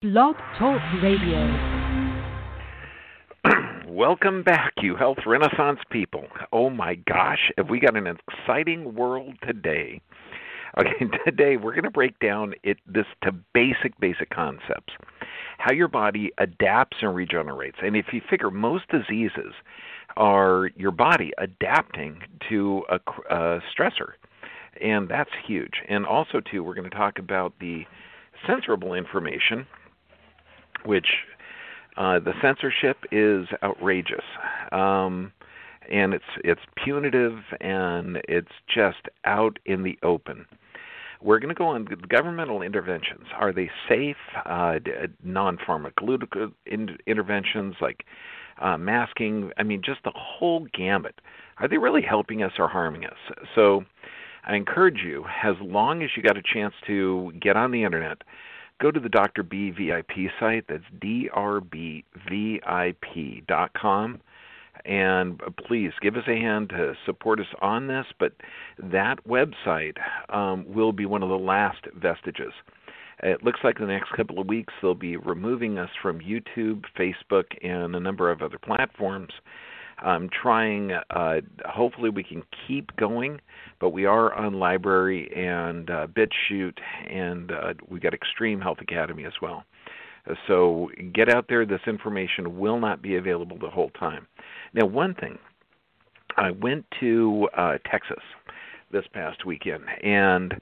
Blog Talk Radio. Welcome back, you health renaissance people. Oh my gosh, have we got an exciting world today? Okay, today we're going to break down it this to basic basic concepts. How your body adapts and regenerates. And if you figure most diseases are your body adapting to a, a stressor, and that's huge. And also too, we're going to talk about the censorable information which uh, the censorship is outrageous, um, and it's it's punitive and it's just out in the open. We're going to go on governmental interventions. Are they safe? Uh, non-pharmacological in- interventions like uh, masking. I mean, just the whole gamut. Are they really helping us or harming us? So, I encourage you, as long as you got a chance to get on the internet go to the Dr. B VIP site. That's drbvip.com. And please give us a hand to support us on this. But that website um, will be one of the last vestiges. It looks like the next couple of weeks they'll be removing us from YouTube, Facebook, and a number of other platforms. I'm trying, uh, hopefully, we can keep going, but we are on LBRY and uh, BitChute, and uh, we got Extreme Health Academy as well. So get out there. This information will not be available the whole time. Now, one thing, I went to uh, Texas this past weekend, and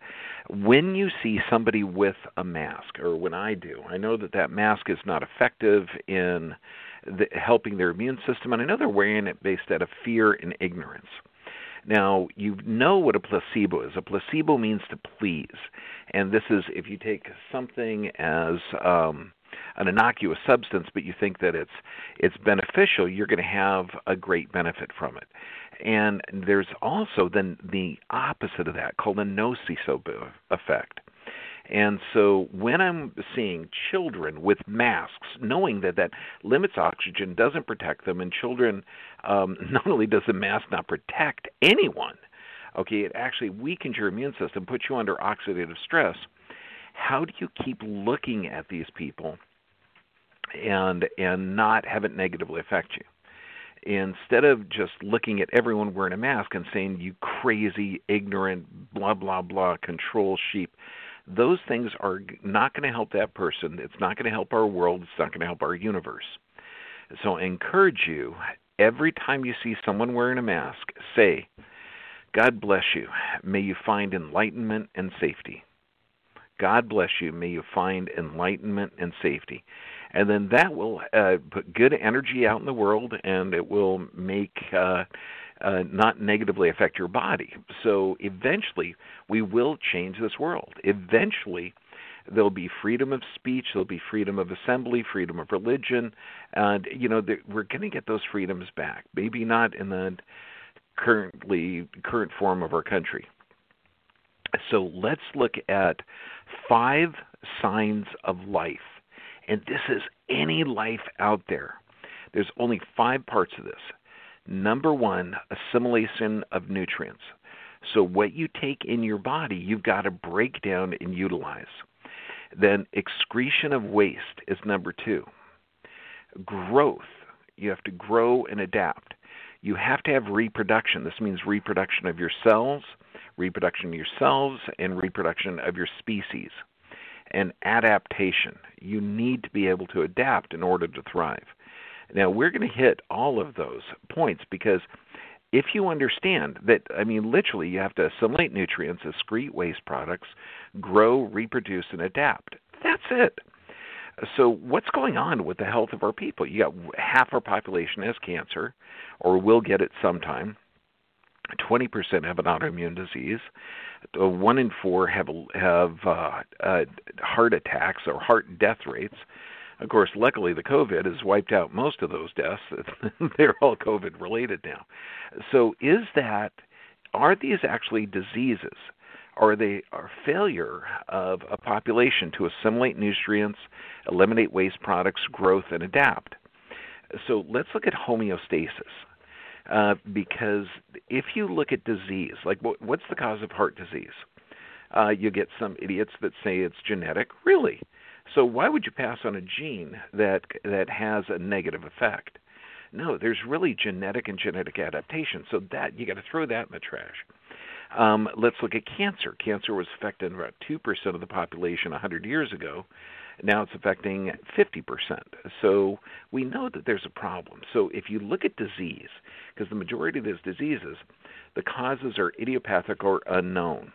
when you see somebody with a mask, or when I do, I know that that mask is not effective in the, helping their immune system, and they're wearing it based out of fear and ignorance. Now, you know what a placebo is. A placebo means to please. And this is if you take something as um, an innocuous substance, but you think that it's it's beneficial, you're going to have a great benefit from it. And there's also then the opposite of that called a nocebo effect. And so when I'm seeing children with masks, knowing that that limits oxygen, doesn't protect them, and children, um, not only does the mask not protect anyone, okay, it actually weakens your immune system, puts you under oxidative stress. How do you keep looking at these people and and not have it negatively affect you? instead of just looking at everyone wearing a mask and saying you crazy ignorant blah blah blah control sheep those things are not going to help that person. It's not going to help our world. It's not going to help our universe. So I encourage you every time you see someone wearing a mask, say, God bless you. May you find enlightenment and safety. God bless you. May you find enlightenment and safety. And then that will uh, put good energy out in the world and it will make uh, uh, not negatively affect your body. So eventually, we will change this world. Eventually, there'll be freedom of speech, there'll be freedom of assembly, freedom of religion, and you know we're going to get those freedoms back. Maybe not in the currently current form of our country. So let's look at five signs of life, and this is any life out there. There's only five parts of this. Number one, assimilation of nutrients. So, what you take in your body, you've got to break down and utilize. Then, excretion of waste is number two. Growth, you have to grow and adapt. You have to have reproduction. This means reproduction of your cells, reproduction of your cells, and reproduction of your species. And adaptation. You need to be able to adapt in order to thrive. Now, we're going to hit all of those points because if you understand that, I mean, literally, you have to assimilate nutrients, excrete waste products, grow, reproduce, and adapt. That's it. So, what's going on with the health of our people? You got half our population has cancer, or will get it sometime. 20% have an autoimmune disease. Uh, one in four have have uh, uh, heart attacks or heart death rates. Of course, luckily the COVID has wiped out most of those deaths. They're all COVID related now. So, is that are these actually diseases? Are they a failure of a population to assimilate nutrients, eliminate waste products, growth, and adapt? So let's look at homeostasis. Uh, because if you look at disease, like what's the cause of heart disease? Uh, you get some idiots that say it's genetic. Really? So why would you pass on a gene that that has a negative effect? No, there's really genetic and genetic adaptation. So that you got to throw that in the trash. Um, let's look at cancer. Cancer was affecting about 2% of the population 100 years ago. Now it's affecting 50%. So we know that there's a problem. So if you look at disease, because the majority of these diseases, the causes are idiopathic or unknown.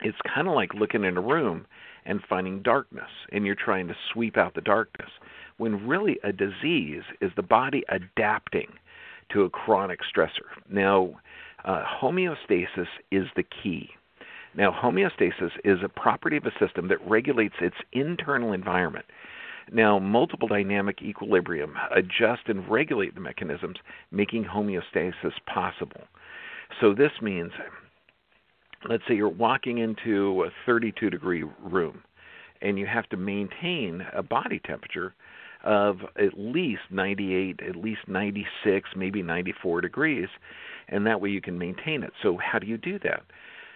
It's kind of like looking in a room and finding darkness, and you're trying to sweep out the darkness, when really a disease is the body adapting to a chronic stressor. Now, uh, homeostasis is the key. Now, homeostasis is a property of a system that regulates its internal environment. Now, multiple dynamic equilibrium adjust and regulate the mechanisms, making homeostasis possible. So, this means, let's say you're walking into a 32 degree room and you have to maintain a body temperature of at least 98, at least 96, maybe 94 degrees, and that way you can maintain it. So, how do you do that?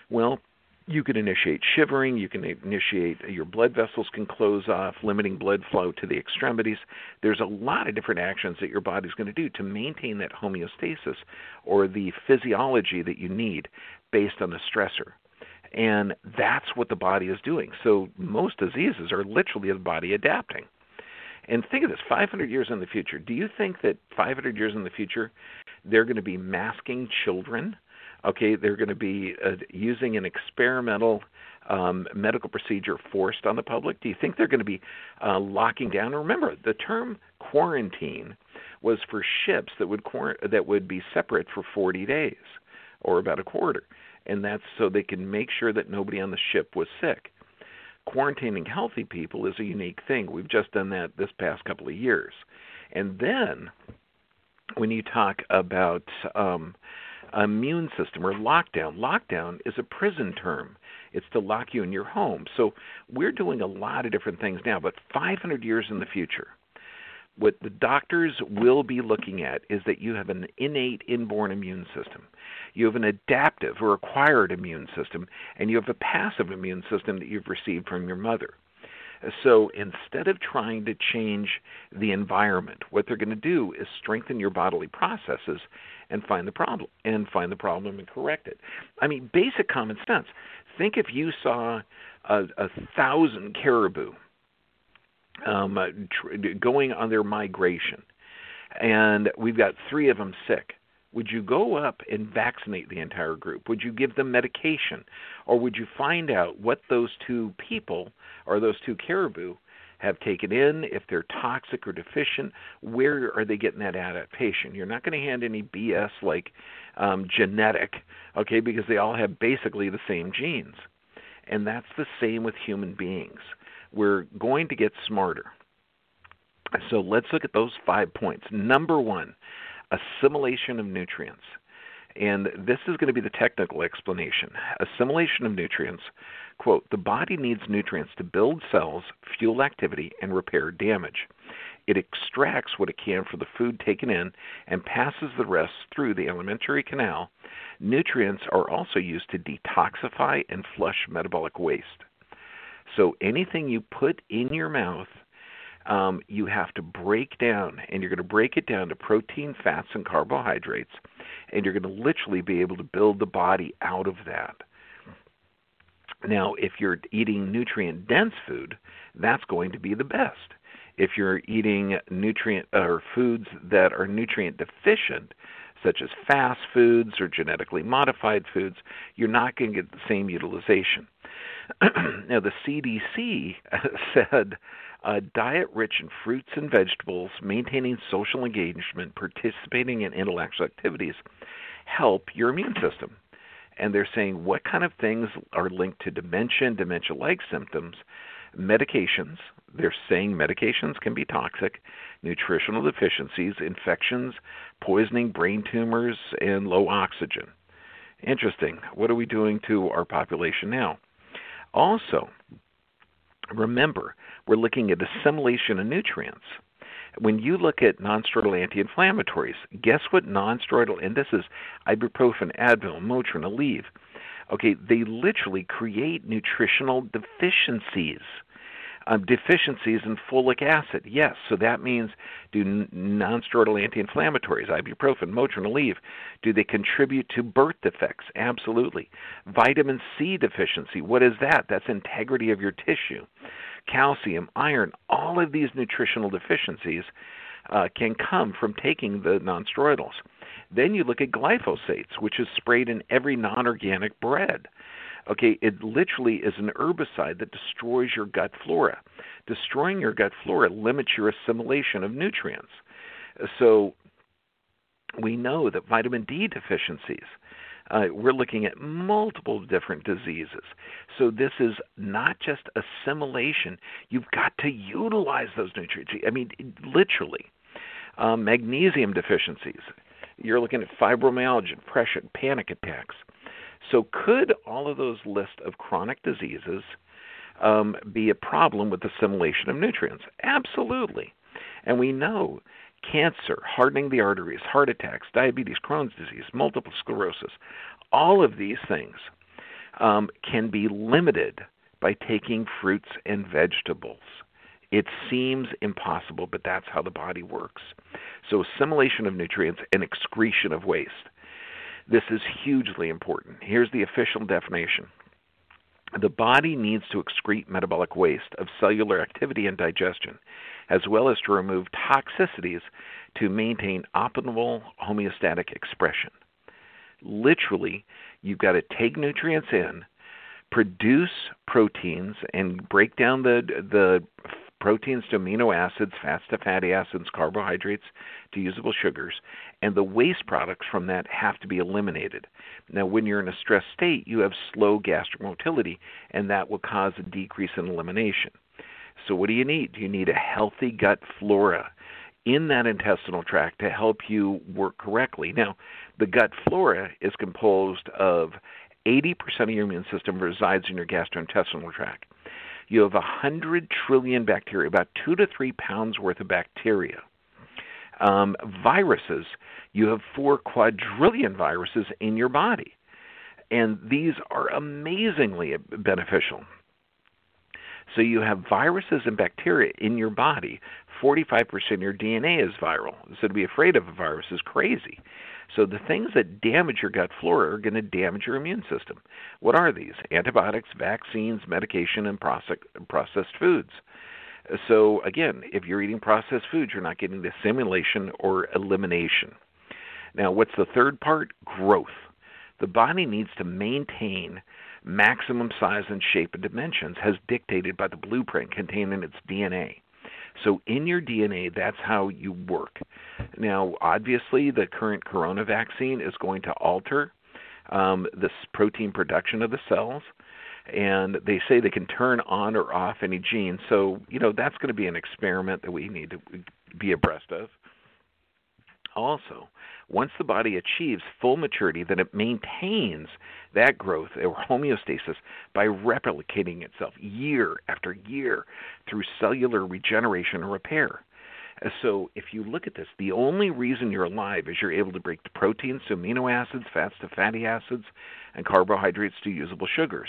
Well, you can initiate shivering, you can initiate your blood vessels can close off, limiting blood flow to the extremities. There's a lot of different actions that your body's going to do to maintain that homeostasis or the physiology that you need based on the stressor. And that's what the body is doing. So most diseases are literally the body adapting. And think of this 500 years in the future. Do you think that 500 years in the future, they're going to be masking children? Okay, they're going to be uh, using an experimental um, medical procedure forced on the public? Do you think they're going to be uh, locking down? Remember, the term quarantine was for ships that would that would be separate for 40 days, or about a quarter, and that's so they can make sure that nobody on the ship was sick quarantining healthy people is a unique thing. We've just done that this past couple of years. And then when you talk about um, immune system or lockdown, lockdown is a prison term. It's to lock you in your home. So we're doing a lot of different things now, but 500 years in the future, what the doctors will be looking at is that you have an innate inborn immune system. You have an adaptive or acquired immune system, and you have a passive immune system that you've received from your mother. So instead of trying to change the environment, what they're going to do is strengthen your bodily processes and find the problem and find the problem and correct it. I mean, basic common sense. Think if you saw a, a thousand caribou um, uh, tr- going on their migration, and we've got three of them sick. Would you go up and vaccinate the entire group? Would you give them medication? Or would you find out what those two people or those two caribou have taken in, if they're toxic or deficient, where are they getting that adaptation? You're not going to hand any BS like um, genetic, okay, because they all have basically the same genes. And that's the same with human beings. We're going to get smarter. So let's look at those five points. Number one, assimilation of nutrients. And this is going to be the technical explanation. Assimilation of nutrients, quote, the body needs nutrients to build cells, fuel activity, and repair damage. It extracts what it can from the food taken in and passes the rest through the alimentary canal. Nutrients are also used to detoxify and flush metabolic waste. So anything you put in your mouth um, you have to break down, and you're going to break it down to protein, fats, and carbohydrates, and you're going to literally be able to build the body out of that. Now, if you're eating nutrient dense food, that's going to be the best. If you're eating nutrient or foods that are nutrient deficient, such as fast foods or genetically modified foods, you're not going to get the same utilization. now, the CDC said a diet rich in fruits and vegetables, maintaining social engagement, participating in intellectual activities help your immune system. And they're saying what kind of things are linked to dementia dementia like symptoms. Medications, they're saying medications can be toxic, nutritional deficiencies, infections, poisoning, brain tumors, and low oxygen. Interesting. What are we doing to our population now? Also, remember, we're looking at assimilation of nutrients. When you look at nonsteroidal anti-inflammatories, guess what nonsteroidal, and this is ibuprofen, Advil, Motrin, Aleve. Okay, they literally create nutritional deficiencies. Um, deficiencies in folic acid, yes. So that means do nonsteroidal anti-inflammatories, ibuprofen, Motrin, Aleve, do they contribute to birth defects? Absolutely. Vitamin C deficiency, what is that? That's integrity of your tissue. Calcium, iron, all of these nutritional deficiencies uh, can come from taking the nonsteroidals. Then you look at glyphosates, which is sprayed in every non organic bread. Okay, it literally is an herbicide that destroys your gut flora. Destroying your gut flora limits your assimilation of nutrients. So we know that vitamin D deficiencies, uh, we're looking at multiple different diseases. So this is not just assimilation. You've got to utilize those nutrients. I mean, literally. Um, magnesium deficiencies. You're looking at fibromyalgia, depression, panic attacks. So, could all of those list of chronic diseases um, be a problem with assimilation of nutrients? Absolutely. And we know cancer, hardening the arteries, heart attacks, diabetes, Crohn's disease, multiple sclerosis, all of these things um, can be limited by taking fruits and vegetables. It seems impossible, but that's how the body works. So, assimilation of nutrients and excretion of waste. This is hugely important. Here's the official definition the body needs to excrete metabolic waste of cellular activity and digestion, as well as to remove toxicities to maintain optimal homeostatic expression. Literally, you've got to take nutrients in, produce proteins, and break down the the proteins to amino acids, fats to fatty acids, carbohydrates to usable sugars, and the waste products from that have to be eliminated. Now, when you're in a stress state, you have slow gastric motility, and that will cause a decrease in elimination. So, what do you need? You need a healthy gut flora in that intestinal tract to help you work correctly. Now, the gut flora is composed of 80% of your immune system resides in your gastrointestinal tract you have 100 trillion bacteria, about two to three pounds worth of bacteria. Um, viruses, you have four quadrillion viruses in your body. And these are amazingly beneficial. So you have viruses and bacteria in your body. 45% of your DNA is viral. So to be afraid of a virus is crazy. So the things that damage your gut flora are going to damage your immune system. What are these? Antibiotics, vaccines, medication, and processed foods. So again, if you're eating processed foods, you're not getting the assimilation or elimination. Now, what's the third part? Growth. The body needs to maintain maximum size and shape and dimensions as dictated by the blueprint contained in its DNA. So in your DNA, that's how you work. Now, obviously, the current corona vaccine is going to alter um, this protein production of the cells, and they say they can turn on or off any gene. So, you know, that's going to be an experiment that we need to be abreast of. Also, once the body achieves full maturity, then it maintains that growth or homeostasis by replicating itself year after year through cellular regeneration and repair. Uh, so, if you look at this, the only reason you're alive is you're able to break the proteins to amino acids, fats to fatty acids, and carbohydrates to usable sugars.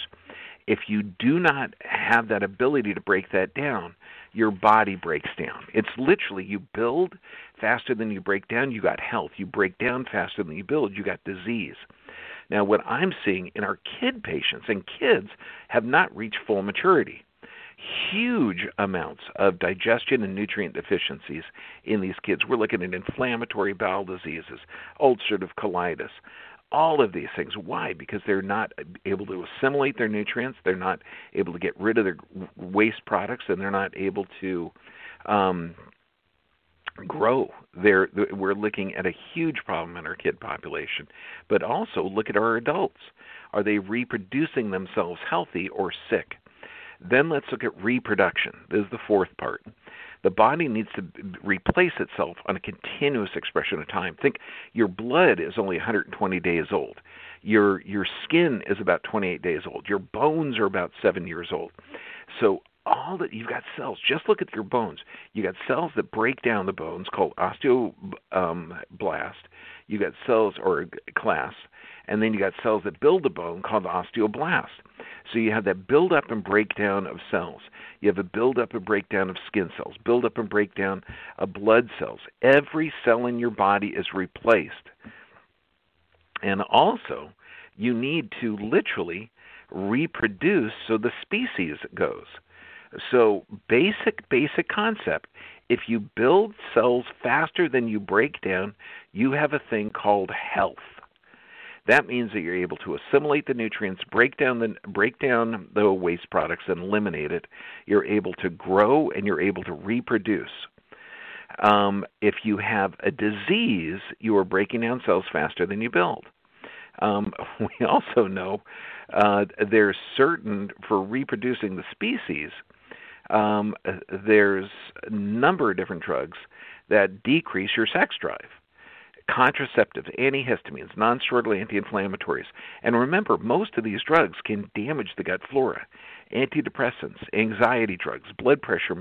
If you do not have that ability to break that down, your body breaks down. It's literally you build faster than you break down, you got health. You break down faster than you build, you got disease. Now, what I'm seeing in our kid patients, and kids have not reached full maturity, huge amounts of digestion and nutrient deficiencies in these kids. We're looking at inflammatory bowel diseases, ulcerative colitis, all of these things. Why? Because they're not able to assimilate their nutrients, they're not able to get rid of their waste products, and they're not able to um, grow. They're, we're looking at a huge problem in our kid population, but also look at our adults. Are they reproducing themselves healthy or sick? Then let's look at reproduction. This is the fourth part. The body needs to replace itself on a continuous expression of time. Think your blood is only 120 days old. Your your skin is about 28 days old. Your bones are about 7 years old. So all that you've got cells. Just look at your bones. You got cells that break down the bones called osteoblast. You got cells or class, and then you got cells that build the bone called the osteoblast. So you have that buildup and breakdown of cells. You have a buildup and breakdown of skin cells, buildup and breakdown of blood cells. Every cell in your body is replaced. And also, you need to literally reproduce so the species goes. So, basic, basic concept. If you build cells faster than you break down, you have a thing called health. That means that you're able to assimilate the nutrients, break down the break down the waste products, and eliminate it. You're able to grow and you're able to reproduce. Um, if you have a disease, you are breaking down cells faster than you build. Um, we also know uh, there's certain for reproducing the species. Um, there's a number of different drugs that decrease your sex drive contraceptives, antihistamines, nonsteroidal anti-inflammatories. And remember, most of these drugs can damage the gut flora. Antidepressants, anxiety drugs, blood pressure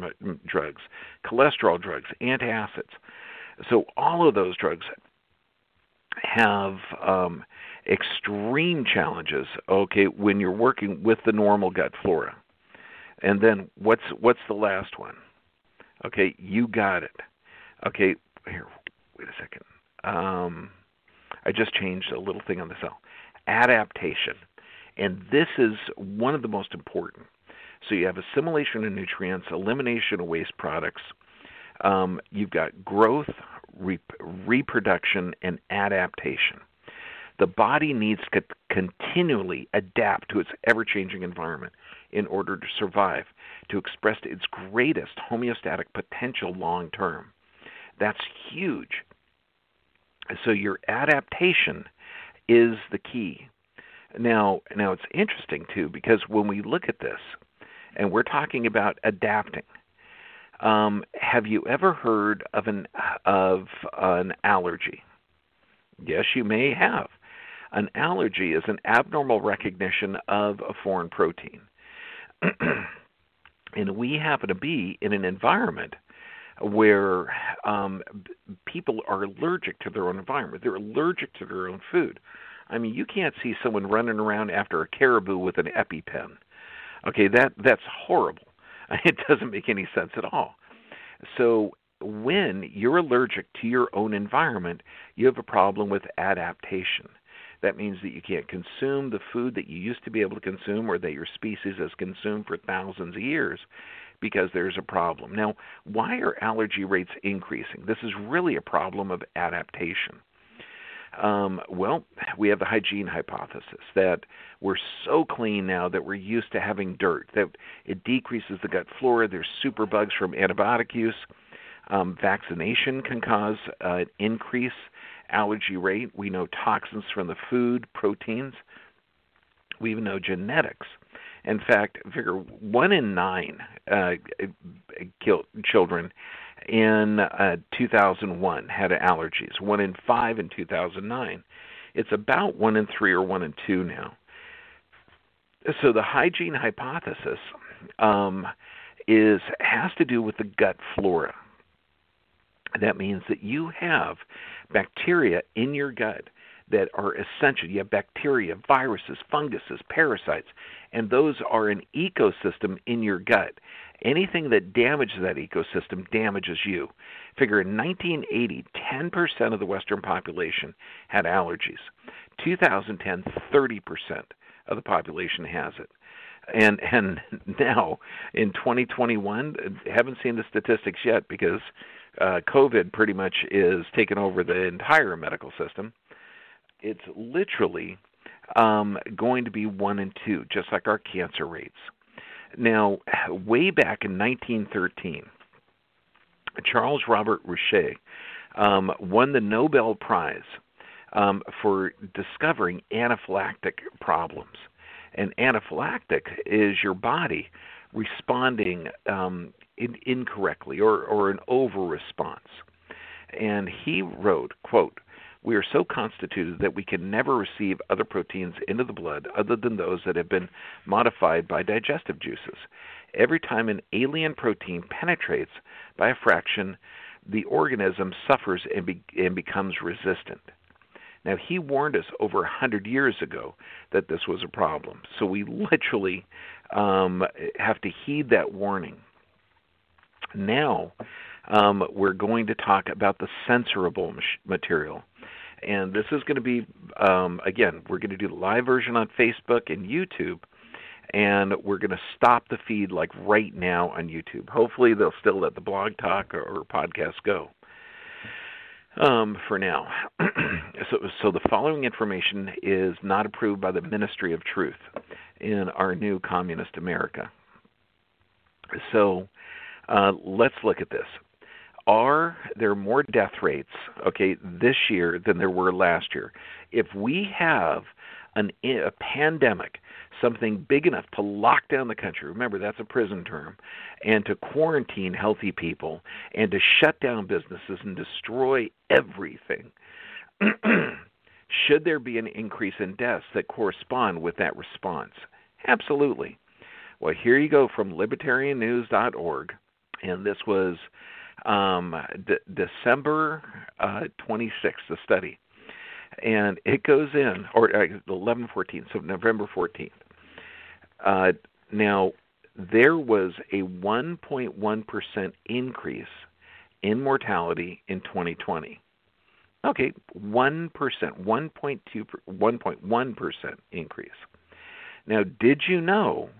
drugs, cholesterol drugs, antacids. So all of those drugs have um, extreme challenges. Okay, when you're working with the normal gut flora. And then what's what's the last one? Okay, you got it. Okay, here, wait a second um, I just changed a little thing on the cell. Adaptation. And this is one of the most important. So you have assimilation of nutrients, elimination of waste products. Um, you've got growth, re- reproduction, and adaptation. The body needs to continually adapt to its ever changing environment in order to survive, to express its greatest homeostatic potential long term. That's huge. So your adaptation is the key. Now, now it's interesting too because when we look at this, and we're talking about adapting. Um, have you ever heard of an of an allergy? Yes, you may have. An allergy is an abnormal recognition of a foreign protein. and we happen to be in an environment where um, people are allergic to their own environment. They're allergic to their own food. I mean, you can't see someone running around after a caribou with an EpiPen. Okay, that that's horrible. It doesn't make any sense at all. So when you're allergic to your own environment, you have a problem with adaptation. That means that you can't consume the food that you used to be able to consume or that your species has consumed for thousands of years because there's a problem. Now, why are allergy rates increasing? This is really a problem of adaptation. Um, well, we have the hygiene hypothesis that we're so clean now that we're used to having dirt, that it decreases the gut flora. There's superbugs from antibiotic use. Um, vaccination can cause uh, an increase allergy rate. We know toxins from the food, proteins. We even know genetics. In fact, figure one in nine uh, children in uh, 2001 had allergies. One in five in 2009. It's about one in three or one in two now. So the hygiene hypothesis um, is has to do with the gut flora. That means that you have bacteria in your gut that are essential. You have bacteria, viruses, funguses, parasites, and those are an ecosystem in your gut. Anything that damages that ecosystem damages you. Figure in 1980, 10% of the Western population had allergies. 2010, 30% of the population has it. And and now in 2021, haven't seen the statistics yet because uh, COVID pretty much is taking over the entire medical system it's literally um, going to be one and two, just like our cancer rates. Now, way back in 1913, Charles Robert Richet um, won the Nobel Prize um, for discovering anaphylactic problems. And anaphylactic is your body responding um, in, incorrectly or, or an over response. And he wrote, quote, we are so constituted that we can never receive other proteins into the blood other than those that have been modified by digestive juices. Every time an alien protein penetrates by a fraction, the organism suffers and, be- and becomes resistant. Now, he warned us over a 100 years ago that this was a problem. So we literally um, have to heed that warning. Now, um, we're going to talk about the censorable material. And this is going to be, um, again, we're going to do the live version on Facebook and YouTube. And we're going to stop the feed like right now on YouTube. Hopefully, they'll still let the blog talk or, or podcast go um, for now. so, so the following information is not approved by the Ministry of Truth in our new communist America. So uh, let's look at this. Are there more death rates, okay, this year than there were last year? If we have an, a pandemic, something big enough to lock down the country, remember that's a prison term, and to quarantine healthy people, and to shut down businesses and destroy everything, should there be an increase in deaths that correspond with that response? Absolutely. Well, here you go from libertariannews.org, and this was um, de- December uh, 26th, the study. And it goes in, or uh, 11 14, so November 14th. Uh, now, there was a 1.1% increase in mortality in 2020. Okay, 1%, 1.2, 1.1% increase. Now, did you know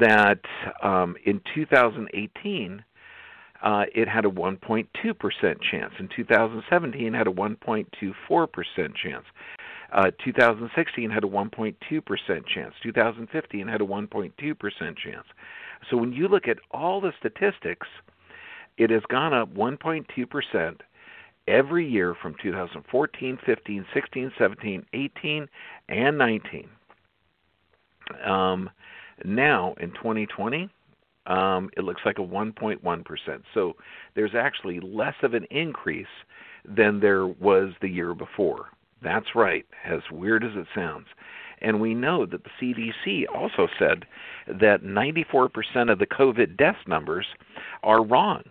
that um, in 2018 uh, it had a 1.2% chance. In 2017, it had a 1.24% chance. Uh, 2016 had a 1.2% chance. 2015 had a 1.2% chance. So when you look at all the statistics, it has gone up 1.2% every year from 2014, 15, 16, 17, 18, and 19. Um, now in 2020, um, it looks like a 1.1%. So there's actually less of an increase than there was the year before. That's right, as weird as it sounds. And we know that the CDC also said that 94% of the COVID death numbers are wrong.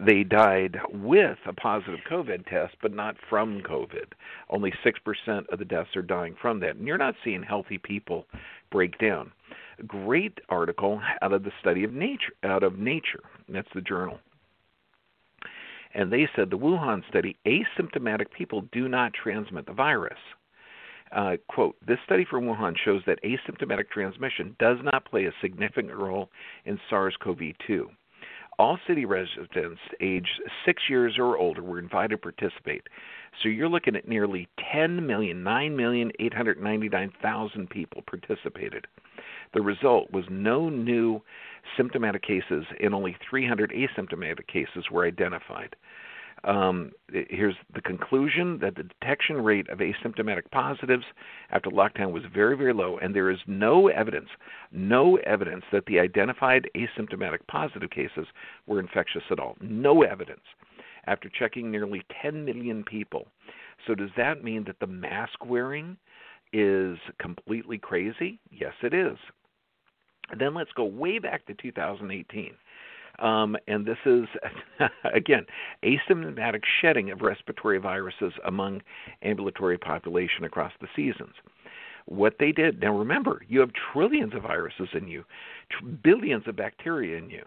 They died with a positive COVID test, but not from COVID. Only 6% of the deaths are dying from that. And you're not seeing healthy people break down great article out of the study of nature, out of Nature. That's the journal. And they said the Wuhan study, asymptomatic people do not transmit the virus. Uh, quote, this study from Wuhan shows that asymptomatic transmission does not play a significant role in SARS CoV 2. All city residents aged six years or older were invited to participate. So you're looking at nearly 10 million, 9,899,000 people participated. The result was no new symptomatic cases and only 300 asymptomatic cases were identified. Um, here's the conclusion that the detection rate of asymptomatic positives after lockdown was very, very low, and there is no evidence, no evidence that the identified asymptomatic positive cases were infectious at all. No evidence after checking nearly 10 million people. So, does that mean that the mask wearing is completely crazy? Yes, it is. Then let's go way back to 2018. Um, and this is, again, asymptomatic shedding of respiratory viruses among ambulatory population across the seasons. What they did, now remember, you have trillions of viruses in you, tr- billions of bacteria in you.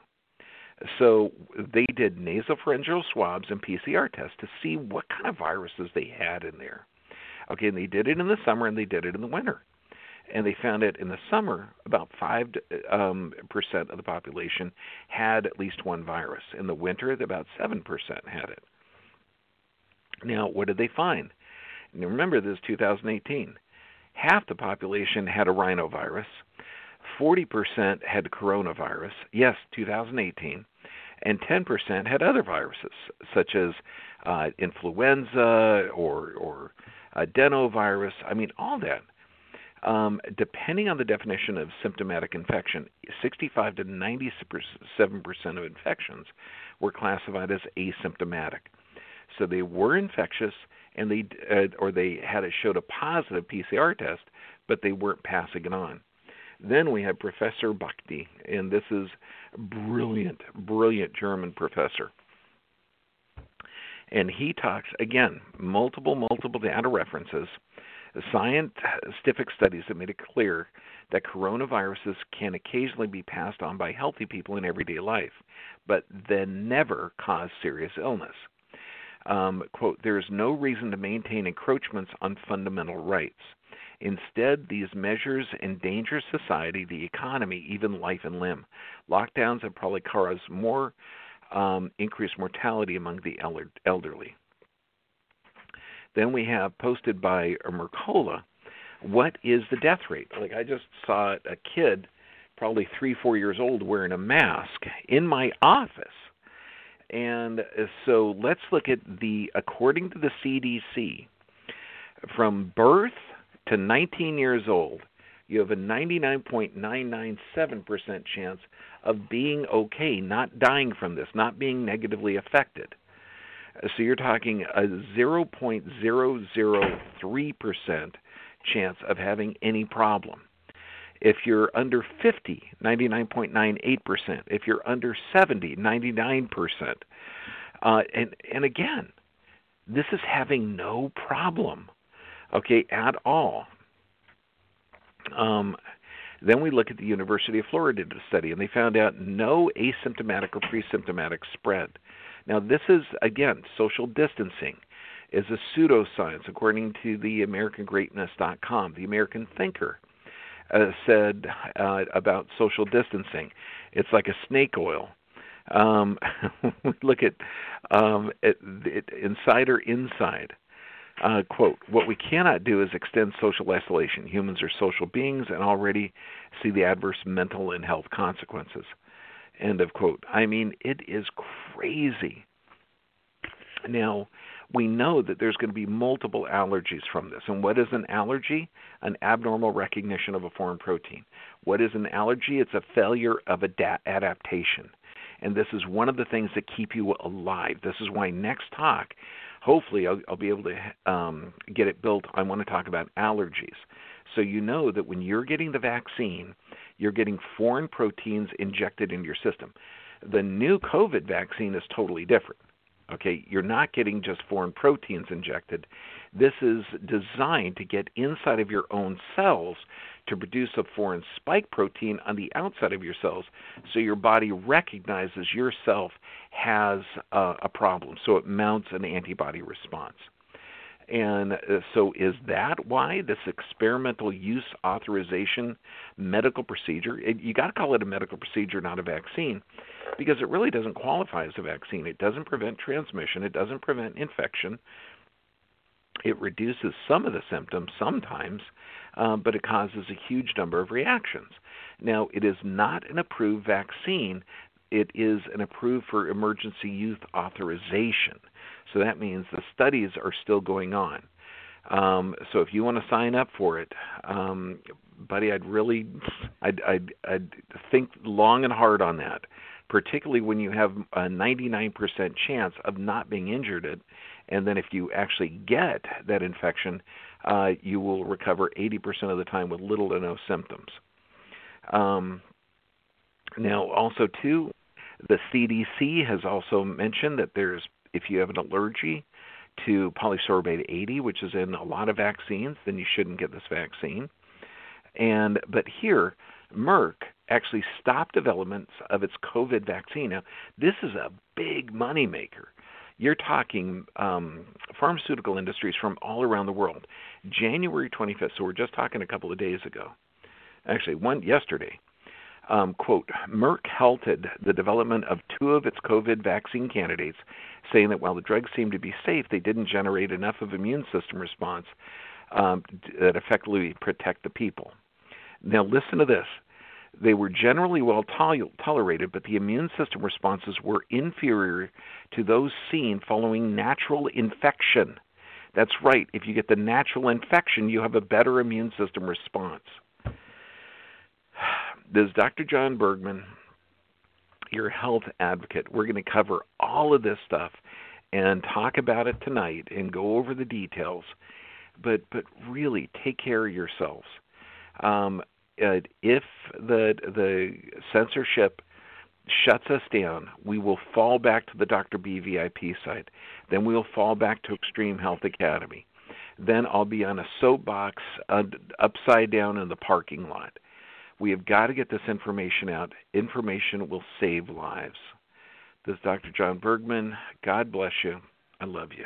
So they did nasopharyngeal swabs and PCR tests to see what kind of viruses they had in there. Okay, and they did it in the summer and they did it in the winter and they found that in the summer about five um, percent of the population had at least one virus. In the winter, about seven percent had it. Now, what did they find? Now, remember, this is 2018. Half the population had a rhinovirus. 40% had coronavirus. Yes, 2018 and 10% had other viruses such as uh, influenza or or adenovirus. I mean, all that. Um, depending on the definition of symptomatic infection, 65 to 97 percent of infections were classified as asymptomatic. So they were infectious, and they uh, or they had a showed a positive PCR test, but they weren't passing it on. Then we have Professor Bhakdi, and this is brilliant, brilliant German professor. And he talks again, multiple, multiple data references, scientific studies have made it clear that coronaviruses can occasionally be passed on by healthy people in everyday life, but then never cause serious illness. Um, quote, there is no reason to maintain encroachments on fundamental rights. Instead, these measures endanger society, the economy, even life and limb. Lockdowns have probably caused more um, increased mortality among the elderly. Then we have posted by Mercola, what is the death rate? Like I just saw a kid, probably three, four years old, wearing a mask in my office. And uh, so let's look at the, according to the CDC, from birth to 19 years old, you have a 99.997% chance of being okay, not dying from this, not being negatively affected. So you're talking a 0.003% chance of having any problem. If you're under 50, 99.98%. If you're under 70, 99%. Uh, and and again, this is having no problem, okay, at all. Um, then we look at the University of Florida study, and they found out no asymptomatic or pre-symptomatic spread. Now, this is again social distancing is a pseudoscience, according to the AmericanGreatness.com. The American Thinker uh, said uh, about social distancing, it's like a snake oil. Um, look at, um, at, Insider Inside. Uh, quote, what we cannot do is extend social isolation. Humans are social beings and already see the adverse mental and health consequences. End of quote. I mean, it is crazy. Now, we know that there's going to be multiple allergies from this. And what is an allergy? An abnormal recognition of a foreign protein. What is an allergy? It's a failure of adaptation. And this is one of the things that keep you alive. This is why next talk, hopefully, I'll, I'll be able to um, get it built. I want to talk about allergies. So you know that when you're getting the vaccine, you're getting foreign proteins injected into your system. The new COVID vaccine is totally different. Okay, you're not getting just foreign proteins injected. This is designed to get inside of your own cells to produce a foreign spike protein on the outside of your cells so your body recognizes yourself has a, a problem. So it mounts an antibody response. And uh, so, is that why this experimental use authorization medical procedure? It, you got to call it a medical procedure, not a vaccine, because it really doesn't qualify as a vaccine. It doesn't prevent transmission, it doesn't prevent infection. It reduces some of the symptoms sometimes, uh, but it causes a huge number of reactions. Now, it is not an approved vaccine, it is an approved for emergency use authorization. So that means the studies are still going on. Um, so if you want to sign up for it, um, buddy, I'd really, I'd, I'd, I'd think long and hard on that. Particularly when you have a 99% chance of not being injured, and then if you actually get that infection, uh, you will recover 80% of the time with little to no symptoms. Um, now, also too, the CDC has also mentioned that there's if you have an allergy to polysorbate 80, which is in a lot of vaccines, then you shouldn't get this vaccine. And but here, Merck actually stopped development of its COVID vaccine. Now, this is a big moneymaker. You're talking um, pharmaceutical industries from all around the world. January 25th, so we're just talking a couple of days ago. Actually, one yesterday um, quote, Merck halted the development of two of its COVID vaccine candidates, saying that while the drugs seemed to be safe, they didn't generate enough of immune system response um, that effectively protect the people. Now, listen to this. They were generally well tol- tolerated, but the immune system responses were inferior to those seen following natural infection. That's right. If you get the natural infection, you have a better immune system response. This is Dr. John Bergman, your health advocate. We're going to cover all of this stuff and talk about it tonight and go over the details. But but really take care of yourselves. Um, uh, if the the censorship shuts us down, we will fall back to the Dr. B VIP site. Then we'll fall back to Extreme Health Academy. Then I'll be on a soapbox uh, upside down in the parking lot. We have got to get this information out. Information will save lives. This is Dr. John Bergman. God bless you. I love you.